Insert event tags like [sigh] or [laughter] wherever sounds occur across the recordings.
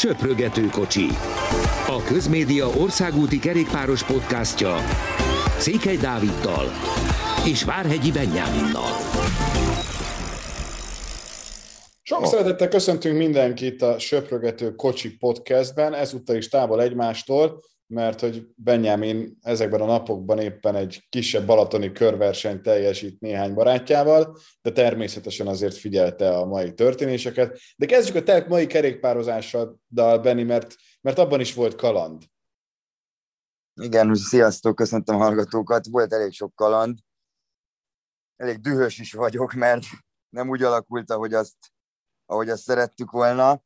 Söprögető kocsi. A Közmédia országúti kerékpáros podcastja Székely Dáviddal és Várhegyi Benyáminnal. Sok szeretettel köszöntünk mindenkit a Söprögető Kocsi podcastben, ezúttal is távol egymástól, mert hogy Benjamin ezekben a napokban éppen egy kisebb balatoni körversenyt teljesít néhány barátjával, de természetesen azért figyelte a mai történéseket. De kezdjük a te mai kerékpározással, Benni, mert, mert abban is volt kaland. Igen, sziasztok, köszöntöm a hallgatókat. Volt elég sok kaland. Elég dühös is vagyok, mert nem úgy alakult, ahogy azt, ahogy azt szerettük volna.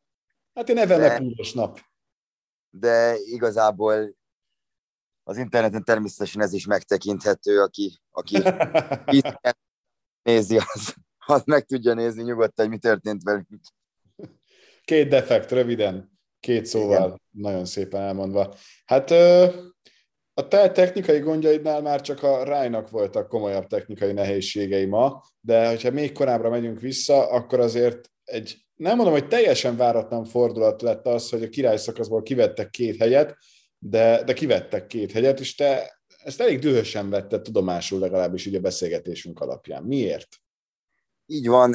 Hát én even de... nap de igazából az interneten természetesen ez is megtekinthető, aki, aki [laughs] nézi, az, az meg tudja nézni nyugodtan, hogy mi történt velünk. Két defekt, röviden, két szóval, Igen. nagyon szépen elmondva. Hát a te technikai gondjaidnál már csak a Rájnak voltak komolyabb technikai nehézségei ma, de hogyha még korábbra megyünk vissza, akkor azért egy nem mondom, hogy teljesen váratlan fordulat lett az, hogy a király szakaszból kivettek két helyet, de, de kivettek két helyet, és te ezt elég dühösen vetted tudomásul legalábbis így a beszélgetésünk alapján. Miért? Így van.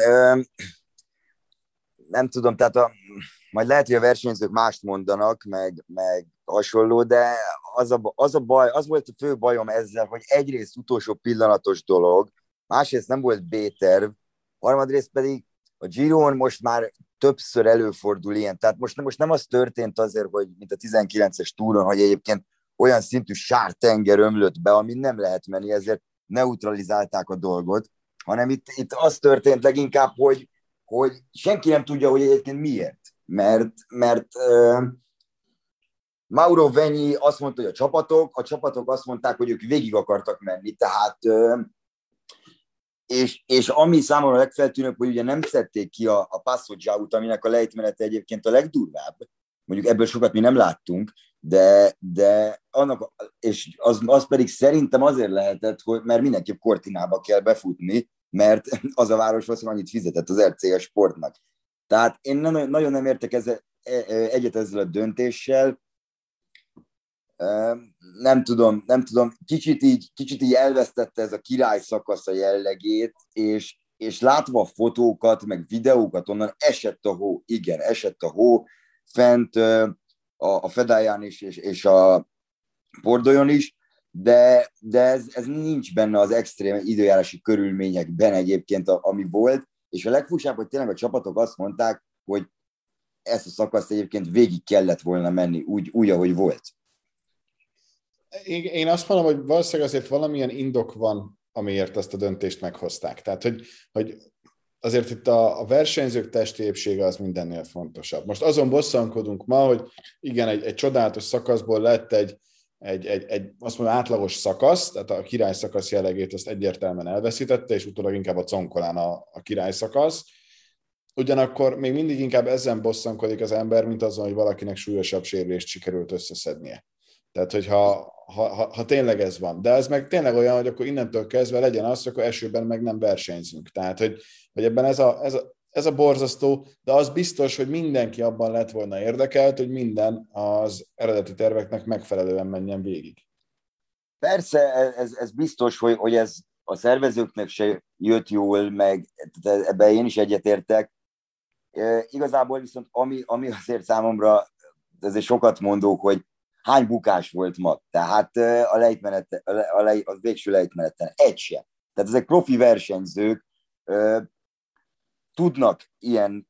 Nem tudom, tehát a, majd lehet, hogy a versenyzők mást mondanak, meg, meg hasonló, de az a, az a baj, az volt a fő bajom ezzel, hogy egyrészt utolsó pillanatos dolog, másrészt nem volt B-terv, harmadrészt pedig a Giron most már többször előfordul ilyen. Tehát most, most nem az történt azért, hogy mint a 19-es túron, hogy egyébként olyan szintű sártenger ömlött be, ami nem lehet menni, ezért neutralizálták a dolgot, hanem itt, itt az történt leginkább, hogy, hogy senki nem tudja, hogy egyébként miért. Mert, mert uh, Mauro Venyi azt mondta, hogy a csapatok, a csapatok azt mondták, hogy ők végig akartak menni, tehát uh, és, és ami számomra legfeltűnőbb, hogy ugye nem szedték ki a, a Passo Giaut, aminek a lejtmenete egyébként a legdurvább, mondjuk ebből sokat mi nem láttunk, de, de annak, és az, az pedig szerintem azért lehetett, hogy, mert mindenképp Cortinába kell befutni, mert [laughs] az a város valószínűleg annyit fizetett az RCS sportnak. Tehát én nem, nagyon nem értek ezzel, e, e, egyet ezzel a döntéssel, nem tudom, nem tudom, kicsit így, kicsit így elvesztette ez a király szakasz a jellegét, és, és látva fotókat, meg videókat onnan, esett a hó, igen, esett a hó, fent a, a Fedáján is, és, és a Pordolyon is, de, de ez, ez nincs benne az extrém időjárási körülményekben egyébként, ami volt, és a legfúsább, hogy tényleg a csapatok azt mondták, hogy ezt a szakaszt egyébként végig kellett volna menni, úgy, úgy ahogy volt én azt mondom, hogy valószínűleg azért valamilyen indok van, amiért ezt a döntést meghozták. Tehát, hogy, hogy azért itt a, a versenyzők testi épsége az mindennél fontosabb. Most azon bosszankodunk ma, hogy igen, egy, egy csodálatos szakaszból lett egy, egy, egy, egy azt mondom, átlagos szakasz, tehát a király szakasz jellegét azt egyértelműen elveszítette, és utólag inkább a conkolán a, a király szakasz. Ugyanakkor még mindig inkább ezen bosszankodik az ember, mint azon, hogy valakinek súlyosabb sérülést sikerült összeszednie. Tehát, hogyha ha, ha, ha tényleg ez van. De ez meg tényleg olyan, hogy akkor innentől kezdve legyen az, akkor esőben meg nem versenyzünk. Tehát, hogy, hogy ebben ez a, ez, a, ez a borzasztó, de az biztos, hogy mindenki abban lett volna érdekelt, hogy minden az eredeti terveknek megfelelően menjen végig. Persze, ez, ez biztos, hogy, hogy ez a szervezőknek se jött jól, meg ebbe én is egyetértek. E, igazából viszont ami, ami azért számomra ezért sokat mondó, hogy hány bukás volt ma. Tehát a, lejtmenet, a, lej, a végső lejtmeneten egy sem. Tehát ezek profi versenyzők tudnak ilyen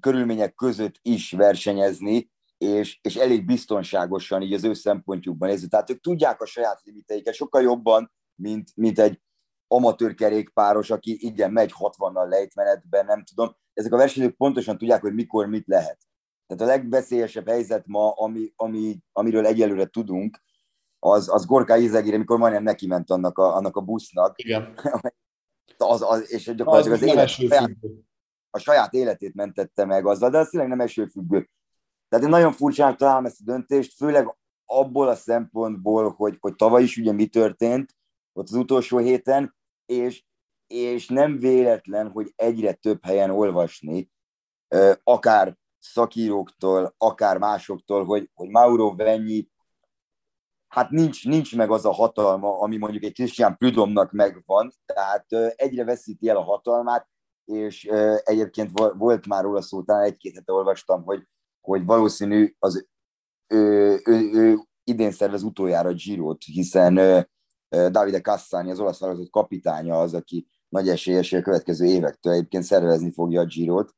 körülmények között is versenyezni, és, és elég biztonságosan így az ő szempontjukban nézni. Tehát ők tudják a saját limiteiket sokkal jobban, mint, mint egy amatőr kerékpáros, aki igen, megy 60-nal lejtmenetben, nem tudom. Ezek a versenyzők pontosan tudják, hogy mikor mit lehet. Tehát a legveszélyesebb helyzet ma, ami, ami, amiről egyelőre tudunk, az, az Gorka Izegire, amikor majdnem neki ment annak a, annak a busznak. Igen. [laughs] az, az, és gyakorlatilag az, az élet, saját, a saját életét mentette meg azzal, de az tényleg nem esőfüggő. Tehát én nagyon furcsának találom ezt a döntést, főleg abból a szempontból, hogy, hogy tavaly is ugye mi történt, ott az utolsó héten, és, és nem véletlen, hogy egyre több helyen olvasni, akár szakíróktól, akár másoktól, hogy, hogy Mauro Venyi hát nincs, nincs meg az a hatalma, ami mondjuk egy Christian Prudhomnak megvan, tehát egyre veszíti el a hatalmát, és egyébként volt már róla szó, talán egy-két hete olvastam, hogy, hogy valószínű az ő, ő, ő idén szervez utoljára Girot, hiszen Davide Cassani, az olasz válogatott kapitánya az, aki nagy esélyes a következő évektől egyébként szervezni fogja a Girot,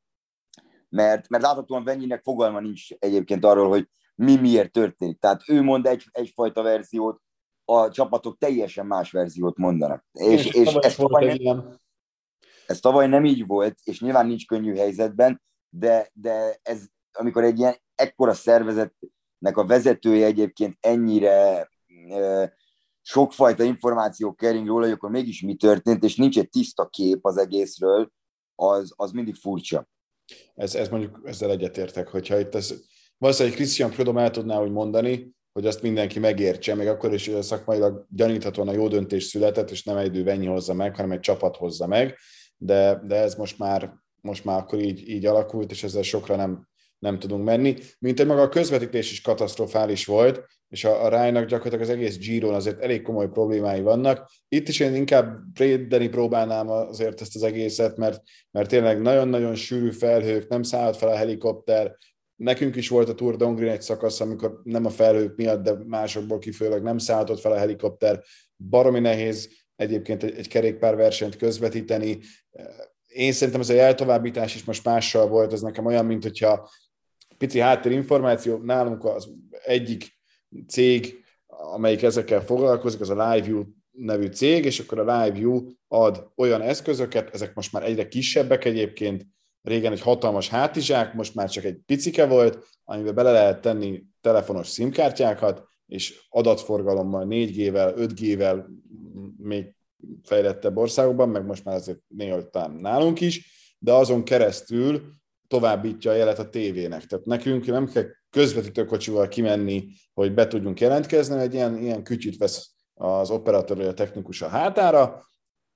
mert, mert láthatóan Venyinek fogalma nincs egyébként arról, hogy mi miért történik. Tehát ő mond egy, egyfajta verziót, a csapatok teljesen más verziót mondanak. És, és, és ez, tavaly nem, ez tavaly nem így volt, és nyilván nincs könnyű helyzetben, de, de ez, amikor egy ilyen ekkora szervezetnek a vezetője egyébként ennyire e, sokfajta információ kering róla, hogy akkor mégis mi történt, és nincs egy tiszta kép az egészről, az, az mindig furcsa. Ez, ez mondjuk ezzel egyetértek, hogyha itt ez, valószínűleg Christian Prudom el tudná úgy mondani, hogy azt mindenki megértse, meg akkor is szakmailag gyaníthatóan a jó döntés született, és nem egy Venyi hozza meg, hanem egy csapat hozza meg, de, de ez most már, most már akkor így, így alakult, és ezzel sokra nem, nem tudunk menni. Mint egy maga a közvetítés is katasztrofális volt, és a, a Rájnak gyakorlatilag az egész Giron azért elég komoly problémái vannak. Itt is én inkább védeni próbálnám azért ezt az egészet, mert, mert tényleg nagyon-nagyon sűrű felhők, nem szállt fel a helikopter, Nekünk is volt a Tour d'Ongrin egy szakasz, amikor nem a felhők miatt, de másokból kifőleg nem szálltott fel a helikopter. Baromi nehéz egyébként egy, egy kerékpárversenyt közvetíteni. Én szerintem ez a jeltovábbítás is most mással volt, ez nekem olyan, mint hogyha pici háttérinformáció, nálunk az egyik cég, amelyik ezekkel foglalkozik, az a LiveView nevű cég, és akkor a LiveView ad olyan eszközöket, ezek most már egyre kisebbek egyébként, régen egy hatalmas hátizsák, most már csak egy picike volt, amiben bele lehet tenni telefonos szimkártyákat, és adatforgalommal 4G-vel, 5G-vel még fejlettebb országokban, meg most már azért néha talán nálunk is, de azon keresztül továbbítja a jelet a tévének. Tehát nekünk nem kell közvetítőkocsival kimenni, hogy be tudjunk jelentkezni, egy ilyen, ilyen kütyűt vesz az operatőr vagy a technikus a hátára,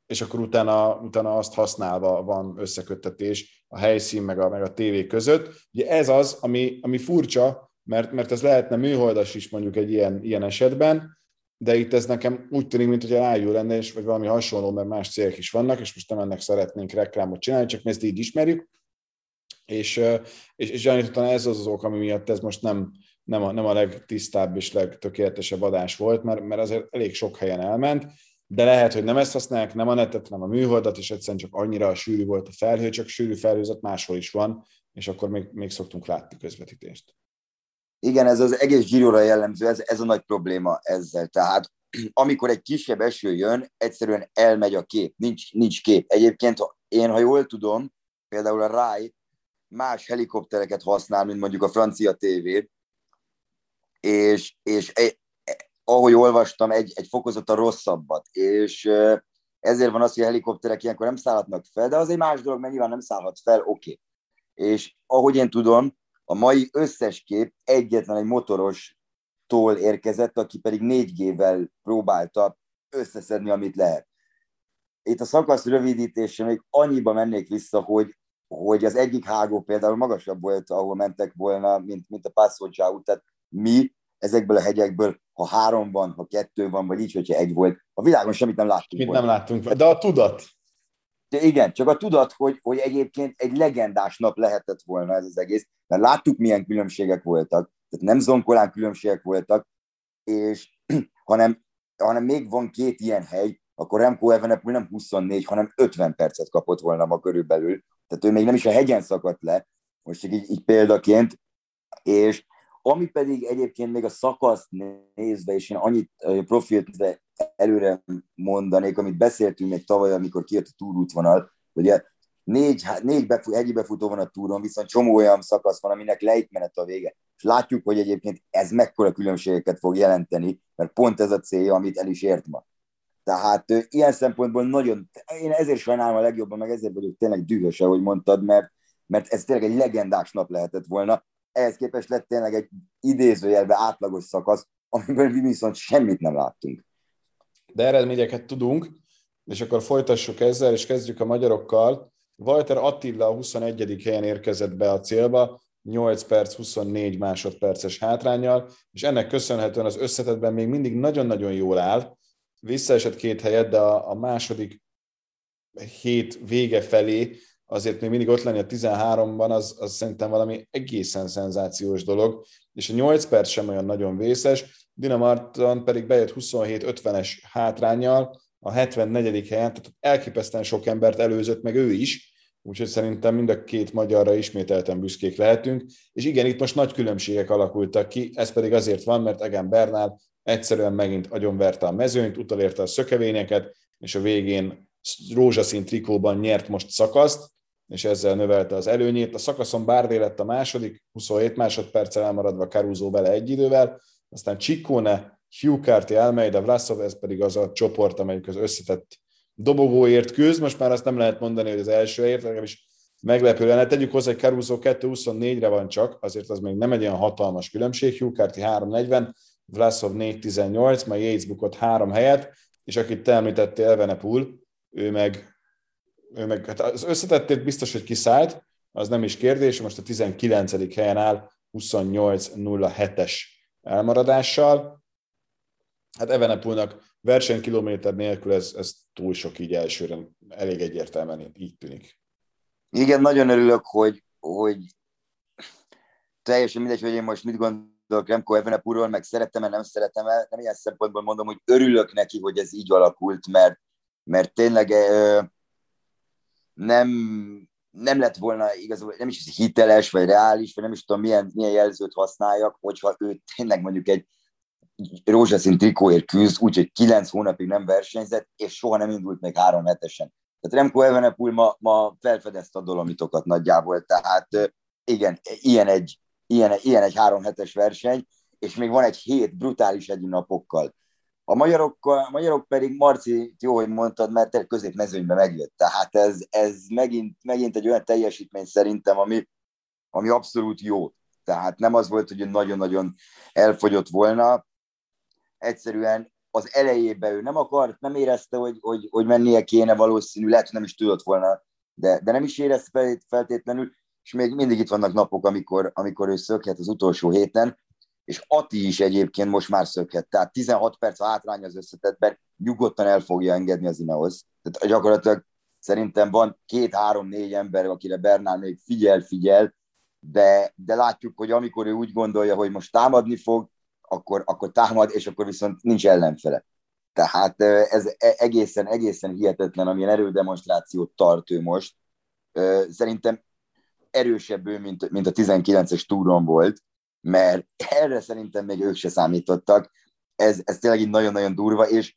és akkor utána, utána azt használva van összeköttetés a helyszín meg a, meg a tévé között. Ugye ez az, ami, ami furcsa, mert, mert ez lehetne műholdas is mondjuk egy ilyen, ilyen esetben, de itt ez nekem úgy tűnik, mint hogy rájú lenne, és vagy valami hasonló, mert más célok is vannak, és most nem ennek szeretnénk reklámot csinálni, csak mi ezt így ismerjük. És, és, és gyanítottan ez az az ok, ami miatt ez most nem, nem, a, nem a legtisztább és legtökéletesebb adás volt, mert, mert azért elég sok helyen elment, de lehet, hogy nem ezt használják, nem a netet, hanem a műholdat, és egyszerűen csak annyira sűrű volt a felhő, csak sűrű felhőzet máshol is van, és akkor még, még szoktunk látni közvetítést. Igen, ez az egész Girora jellemző, ez, ez a nagy probléma ezzel. Tehát amikor egy kisebb eső jön, egyszerűen elmegy a kép, nincs, nincs kép. Egyébként én, ha jól tudom, például a RAI más helikoptereket használ, mint mondjuk a francia TV, és, és ahogy olvastam, egy, egy fokozata rosszabbat, és ezért van az, hogy a helikopterek ilyenkor nem szállhatnak fel, de az egy más dolog, mert nyilván nem szállhat fel, oké. Okay. És ahogy én tudom, a mai összes kép egyetlen egy motoros tól érkezett, aki pedig 4G-vel próbálta összeszedni, amit lehet. Itt a szakasz rövidítése még annyiba mennék vissza, hogy, hogy az egyik hágó például magasabb volt, ahol mentek volna, mint, mint a Passo Tehát mi ezekből a hegyekből, ha három van, ha kettő van, vagy így, hogyha egy volt, a világon semmit nem láttunk. Mit nem láttunk, de a tudat. De igen, csak a tudat, hogy, hogy egyébként egy legendás nap lehetett volna ez az egész, mert láttuk, milyen különbségek voltak, tehát nem zonkolán különbségek voltak, és [clears throat] hanem, hanem még van két ilyen hely, akkor Remco Evenepoel nem 24, hanem 50 percet kapott volna ma körülbelül. Tehát ő még nem is a hegyen szakadt le, most így, így példaként, és ami pedig egyébként még a szakaszt nézve, és én annyit profilt előre mondanék, amit beszéltünk még tavaly, amikor kijött a túrútvonal, ugye négy, négy befut, hegyi befutó van a túron, viszont csomó olyan szakasz van, aminek lejtmenet a vége. És látjuk, hogy egyébként ez mekkora különbségeket fog jelenteni, mert pont ez a célja, amit el is ért ma. Tehát ilyen szempontból nagyon, én ezért sajnálom a legjobban, meg ezért vagyok tényleg dühös, ahogy mondtad, mert, mert ez tényleg egy legendás nap lehetett volna, ehhez képest lett tényleg egy idézőjelbe átlagos szakasz, amiből mi viszont semmit nem láttunk. De eredményeket tudunk, és akkor folytassuk ezzel, és kezdjük a magyarokkal. Walter Attila a 21. helyen érkezett be a célba, 8 perc 24 másodperces hátrányjal, és ennek köszönhetően az összetetben még mindig nagyon-nagyon jól áll, visszaesett két helyet, de a, a második hét vége felé azért még mindig ott lenni a 13-ban, az, az szerintem valami egészen szenzációs dolog, és a 8 perc sem olyan nagyon vészes, Dinamarton pedig bejött 27-50-es hátrányjal, a 74. helyen, tehát elképesztően sok embert előzött meg ő is, úgyhogy szerintem mind a két magyarra ismételten büszkék lehetünk, és igen, itt most nagy különbségek alakultak ki, ez pedig azért van, mert Egan Bernál egyszerűen megint agyonverte a mezőnyt, utalérte a szökevényeket, és a végén rózsaszín trikóban nyert most szakaszt, és ezzel növelte az előnyét. A szakaszon Bárdé lett a második, 27 másodperccel elmaradva Caruso vele egy idővel, aztán Ciccone, Hugh Carty, Almeida, Vlasov, ez pedig az a csoport, amelyik az összetett dobogóért küzd. Most már azt nem lehet mondani, hogy az első ért, legalábbis meglepő lenne. Tegyük hozzá, hogy Caruso 2.24-re van csak, azért az még nem egy olyan hatalmas különbség. Hugh Carty 3.40, Vlasov 4.18, majd Yates bukott három helyet, és akit te említettél, Elvenepul, ő meg, ő meg hát az összetettét biztos, hogy kiszállt, az nem is kérdés, most a 19. helyen áll 28.07-es elmaradással. Hát Evenepulnak versenykilométer nélkül ez, ez túl sok így elsőre, elég egyértelműen így tűnik. Igen, nagyon örülök, hogy, hogy teljesen mindegy, hogy én most mit gondolok Remco Evenepulról, meg szeretem-e, nem szeretem-e, nem ilyen szempontból mondom, hogy örülök neki, hogy ez így alakult, mert, mert tényleg nem, nem lett volna igazából, nem is hiteles, vagy reális, vagy nem is tudom, milyen, milyen jelzőt használjak, hogyha ő tényleg mondjuk egy rózsaszín trikóért küzd, úgyhogy kilenc hónapig nem versenyzett, és soha nem indult még három hetesen. Tehát Remco Evenepul ma, ma felfedezte a dolomitokat nagyjából, tehát igen, ilyen egy, ilyen, ilyen egy három hetes verseny, és még van egy hét brutális egy napokkal. A magyarok, a magyarok pedig, Marci, jó, hogy mondtad, mert te középmezőnybe megjött. Tehát ez, ez megint, megint egy olyan teljesítmény szerintem, ami, ami abszolút jó. Tehát nem az volt, hogy nagyon-nagyon elfogyott volna, egyszerűen az elejében ő nem akart, nem érezte, hogy, hogy, hogy mennie kéne valószínű, lehet, hogy nem is tudott volna, de, de nem is érezte feltétlenül, és még mindig itt vannak napok, amikor, amikor ő szökhet az utolsó héten, és Ati is egyébként most már szökhet, tehát 16 perc a hátrány az összetetben, nyugodtan el fogja engedni az Ineos. Tehát gyakorlatilag szerintem van két-három-négy ember, akire Bernál még figyel-figyel, de, de látjuk, hogy amikor ő úgy gondolja, hogy most támadni fog, akkor, akkor támad, és akkor viszont nincs ellenfele. Tehát ez e, egészen, egészen hihetetlen, amilyen erődemonstrációt tart ő most. Szerintem erősebb ő, mint, mint a 19-es túron volt, mert erre szerintem még ők se számítottak. Ez, ez tényleg így nagyon-nagyon durva, és,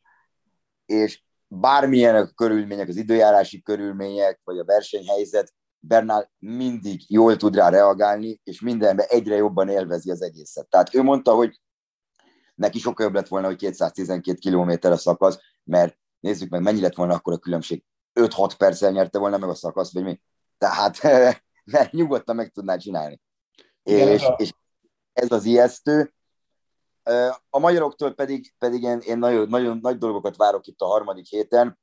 és bármilyen a körülmények, az időjárási körülmények, vagy a versenyhelyzet, Bernál mindig jól tud rá reagálni, és mindenben egyre jobban élvezi az egészet. Tehát ő mondta, hogy neki sokkal jobb lett volna, hogy 212 km a szakasz, mert nézzük meg, mennyi lett volna akkor a különbség. 5-6 perccel nyerte volna meg a szakasz, vagy mi? Tehát [laughs] mert nyugodtan meg tudná csinálni. Igen, és, a... és ez az ijesztő. A magyaroktól pedig, pedig én, én nagyon, nagyon nagy dolgokat várok itt a harmadik héten,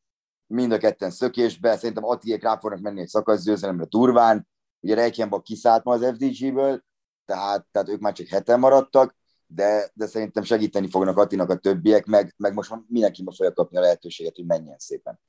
mind a ketten szökésbe, szerintem Attiék rá fognak menni egy szakasz győzelemre durván, ugye Reichenbach kiszállt ma az FDG-ből, tehát, tehát ők már csak heten maradtak, de, de szerintem segíteni fognak Attinak a többiek, meg, meg most mindenki meg fogja kapni a lehetőséget, hogy menjen szépen.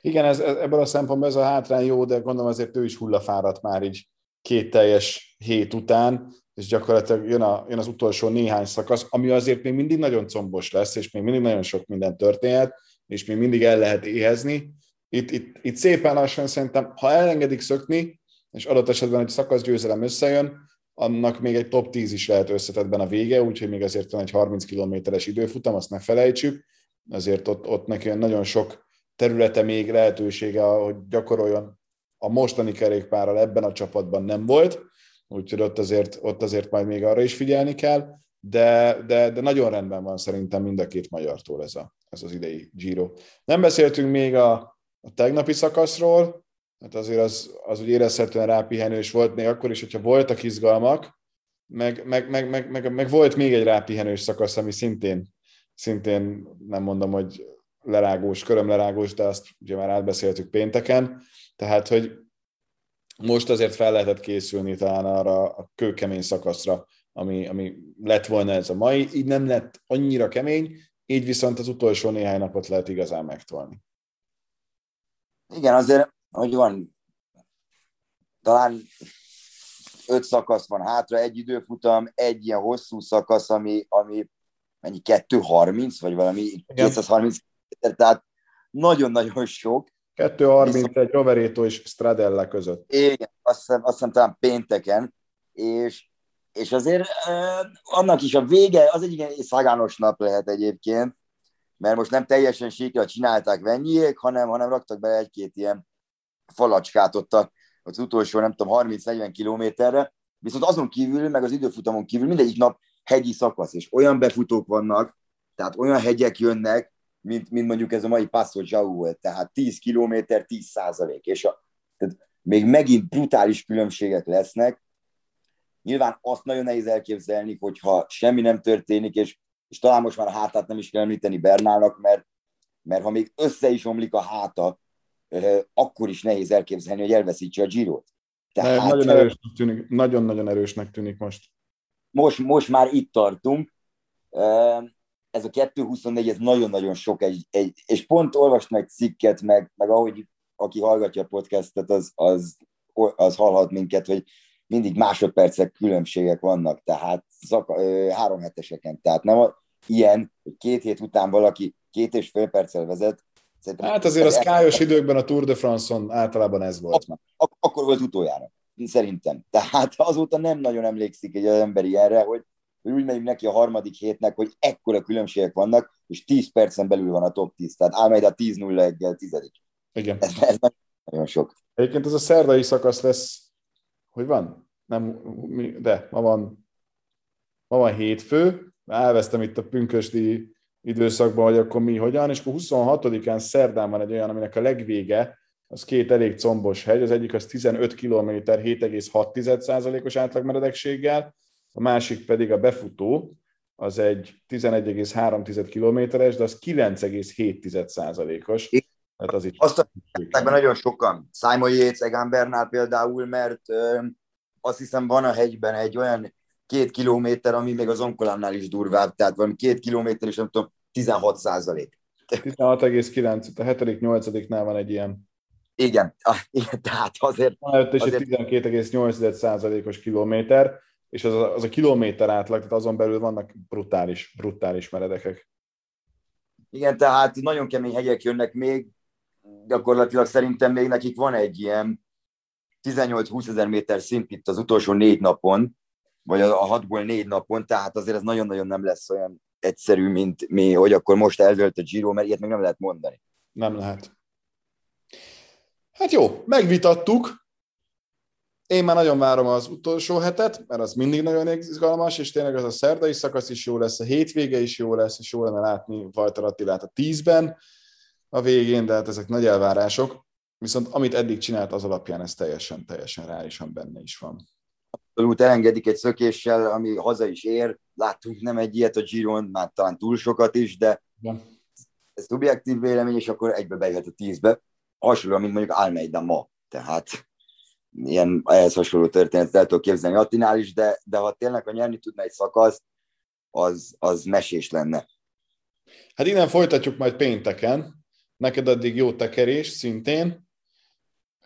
Igen, ez, ebből a szempontból ez a hátrány jó, de gondolom azért ő is hullafáradt már így két teljes hét után, és gyakorlatilag jön, a, jön az utolsó néhány szakasz, ami azért még mindig nagyon combos lesz, és még mindig nagyon sok minden történhet, és még mindig el lehet éhezni. Itt, itt, itt szépen lassan szerintem, ha elengedik szökni, és adott esetben egy szakaszgyőzelem összejön, annak még egy top 10 is lehet összetetben a vége, úgyhogy még azért van egy 30 kilométeres időfutam, azt ne felejtsük. Azért ott, ott neki nagyon sok területe még lehetősége, hogy gyakoroljon a mostani kerékpárral ebben a csapatban nem volt, úgyhogy ott azért, ott azért majd még arra is figyelni kell, de, de, de nagyon rendben van szerintem mind a két magyartól ez, a, ez az idei Giro. Nem beszéltünk még a, a tegnapi szakaszról, hát azért az, az úgy érezhetően rápihenős volt, még akkor is, hogyha voltak izgalmak, meg, meg, meg, meg, meg, meg volt még egy rápihenős szakasz, ami szintén, szintén nem mondom, hogy lerágós, körömlerágós, de azt ugye már átbeszéltük pénteken, tehát, hogy most azért fel lehetett készülni talán arra a kőkemény szakaszra, ami, ami lett volna ez a mai. Így nem lett annyira kemény, így viszont az utolsó néhány napot lehet igazán megtolni. Igen, azért, hogy van, talán öt szakasz van hátra, egy időfutam, egy ilyen hosszú szakasz, ami, ami mennyi, 230, vagy valami Igen. 230, tehát nagyon-nagyon sok. 230 egy Rovereto és Stradella között. Igen, azt hiszem, azt hiszem talán pénteken, és, és azért eh, annak is a vége, az egy igen szagános nap lehet egyébként, mert most nem teljesen síkra csinálták Vennyiék, hanem, hanem raktak be egy-két ilyen falacskát ott a, az utolsó, nem tudom, 30-40 kilométerre, viszont azon kívül, meg az időfutamon kívül mindegyik nap hegyi szakasz, és olyan befutók vannak, tehát olyan hegyek jönnek, mint, mint mondjuk ez a mai Passo Jau volt, tehát 10 kilométer, 10 százalék, és a, tehát még megint brutális különbségek lesznek. Nyilván azt nagyon nehéz elképzelni, hogyha semmi nem történik, és, és talán most már a hátát nem is kell említeni Bernának, mert, mert ha még össze is omlik a háta, akkor is nehéz elképzelni, hogy elveszítse a Girot. Tehát, nagyon erősnek tűnik, nagyon-nagyon erősnek tűnik most. Most, most már itt tartunk. Ez a 2.24, ez nagyon-nagyon sok, egy, egy, és pont olvastam egy cikket, meg, meg ahogy aki hallgatja a podcastet, az, az, az hallhat minket, hogy mindig másodpercek különbségek vannak, tehát szaka, három heteseken. Tehát nem a, ilyen, hogy két hét után valaki két és fél perccel vezet, Szerintem hát azért a kályos időkben a Tour de France-on általában ez volt. Ak- ak- akkor volt utoljára, szerintem. Tehát azóta nem nagyon emlékszik egy ember ilyenre, hogy, hogy úgy megyünk neki a harmadik hétnek, hogy ekkora különbségek vannak, és 10 percen belül van a top 10. Tehát Almeida 10-0 egy tizedik. Igen. Ez, ez nagyon sok. Egyébként ez a szerdai szakasz lesz, hogy van? Nem, de ma van, ma van hétfő, elvesztem itt a pünkösdi időszakban, hogy akkor mi hogyan, és akkor 26-án szerdán van egy olyan, aminek a legvége, az két elég combos hegy, az egyik az 15 km 7,6%-os átlagmeredekséggel, a másik pedig a befutó, az egy 11,3 kilométeres, de az 9,7%-os. Hát az itt Azt a nagyon sokan. Simon Yates, Egan Bernal például, mert ö, azt hiszem van a hegyben egy olyan két kilométer, ami még az onkolánnál is durvább, tehát valami két kilométer, és nem tudom, 16 százalék. 16,9, a 7 8 nál van egy ilyen. Igen, [laughs] igen tehát azért... Előtt is azért... egy 12,8 százalékos kilométer, és az a, az a kilométer átlag, tehát azon belül vannak brutális, brutális meredekek. Igen, tehát nagyon kemény hegyek jönnek még, gyakorlatilag szerintem még nekik van egy ilyen 18-20 ezer méter szint itt az utolsó négy napon, vagy a hatból négy napon, tehát azért ez nagyon-nagyon nem lesz olyan egyszerű, mint mi, hogy akkor most eldőlt a Giro, mert ilyet még nem lehet mondani. Nem lehet. Hát jó, megvitattuk. Én már nagyon várom az utolsó hetet, mert az mindig nagyon izgalmas, és tényleg az a szerdai szakasz is jó lesz, a hétvége is jó lesz, és jó lenne látni Vajtar Attilát a tízben a végén, de hát ezek nagy elvárások. Viszont amit eddig csinált, az alapján ez teljesen, teljesen reálisan benne is van abszolút elengedik egy szökéssel, ami haza is ér. Láttunk nem egy ilyet a Giron, már talán túl sokat is, de ja. ez szubjektív vélemény, és akkor egybe bejöhet a tízbe. Hasonló, mint mondjuk Almeida ma. Tehát ilyen ehhez hasonló történetet el tudok képzelni Attinál is, de, de ha tényleg, ha nyerni tudna egy szakaszt, az, az mesés lenne. Hát innen folytatjuk majd pénteken. Neked addig jó tekerés szintén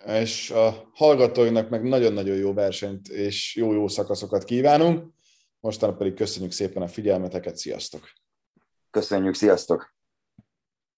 és a hallgatóinak meg nagyon-nagyon jó versenyt és jó-jó szakaszokat kívánunk. Mostanra pedig köszönjük szépen a figyelmeteket, sziasztok! Köszönjük, sziasztok!